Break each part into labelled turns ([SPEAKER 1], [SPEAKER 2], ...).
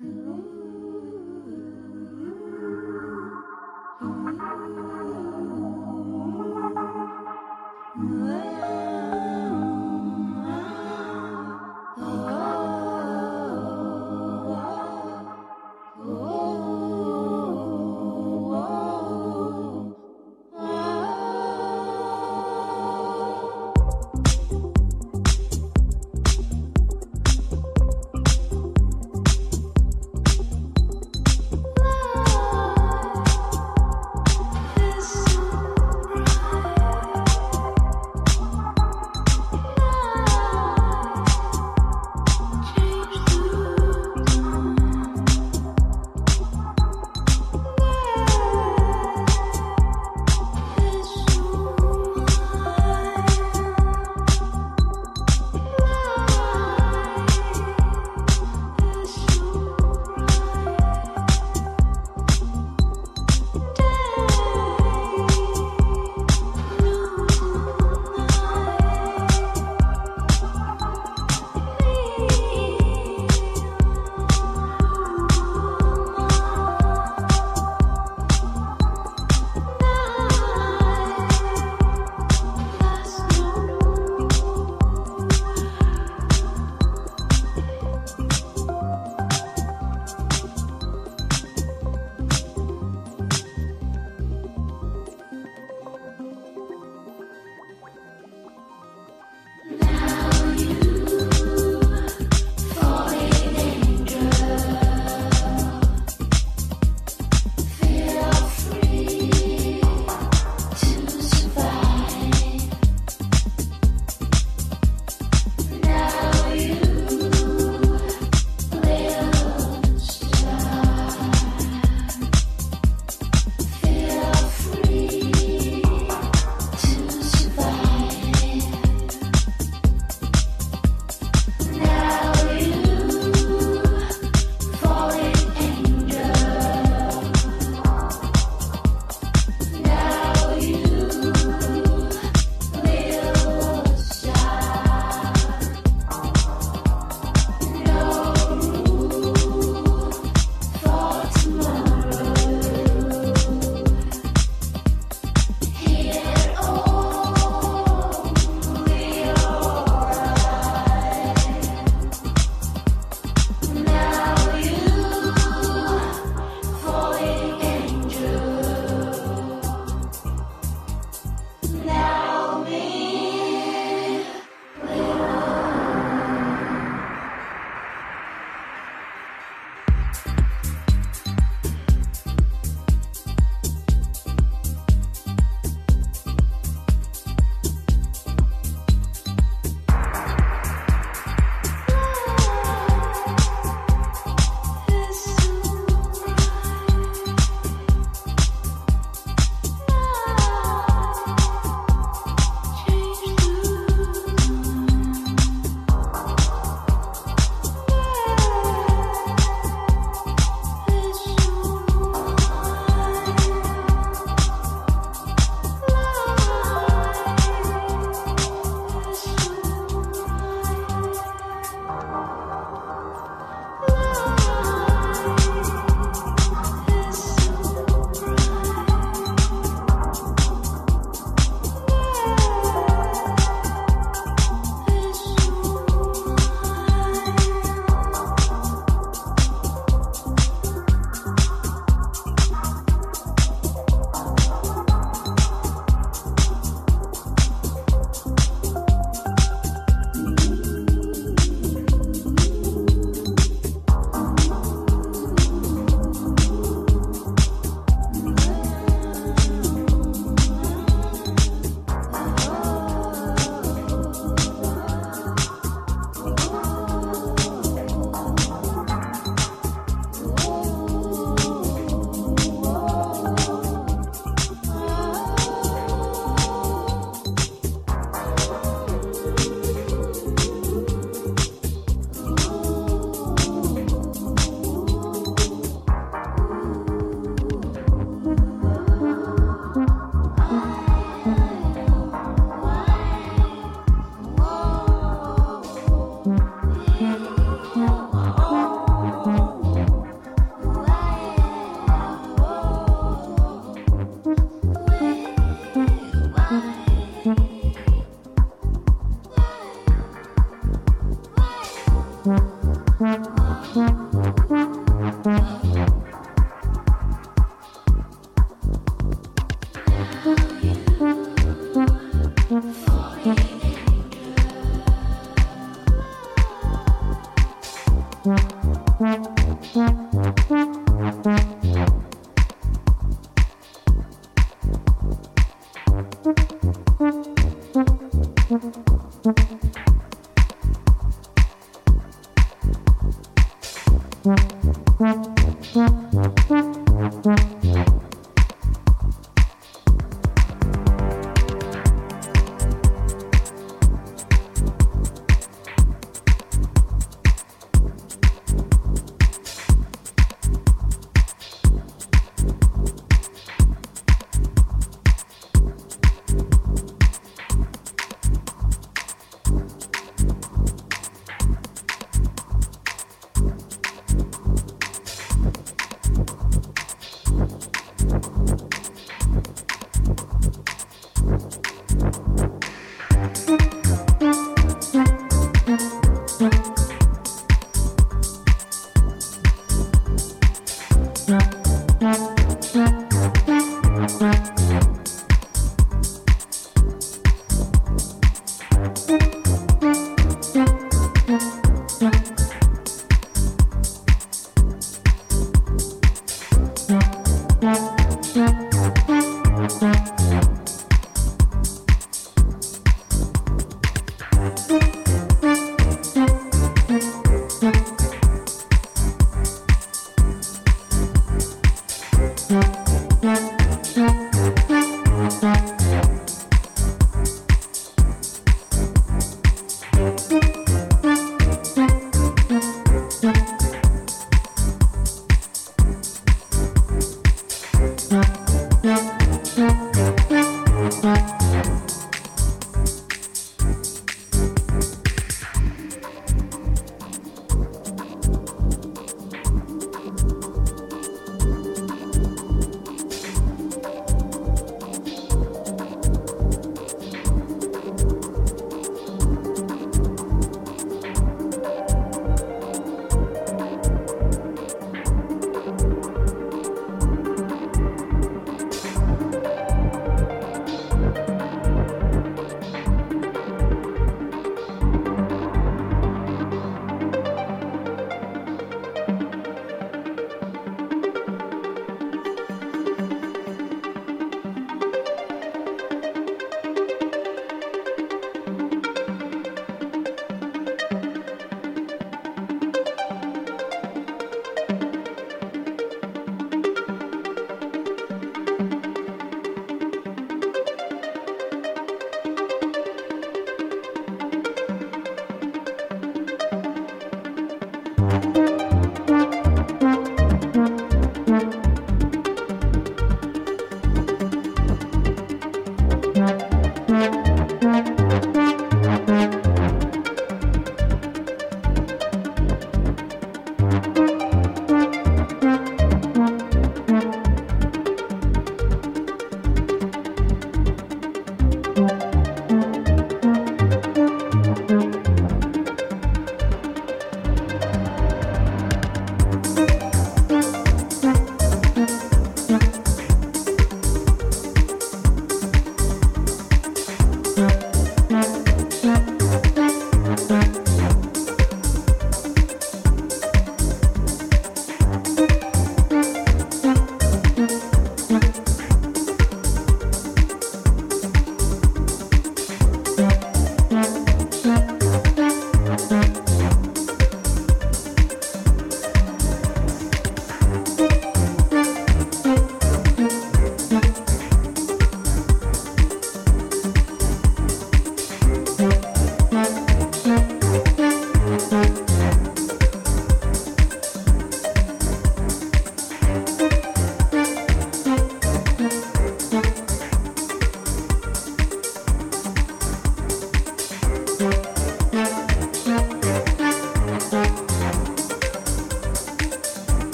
[SPEAKER 1] Hello.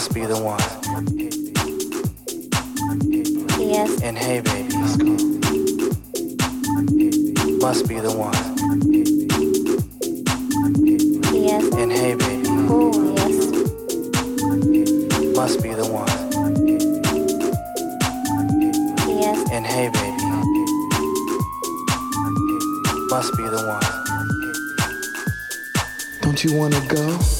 [SPEAKER 1] Must be the one.
[SPEAKER 2] Yes.
[SPEAKER 1] And hey, baby, must be the one.
[SPEAKER 2] Yes.
[SPEAKER 1] And hey, baby,
[SPEAKER 2] Oh, yes.
[SPEAKER 1] must be the one.
[SPEAKER 2] Yes.
[SPEAKER 1] And hey, baby, must be the one.
[SPEAKER 3] Don't you wanna go?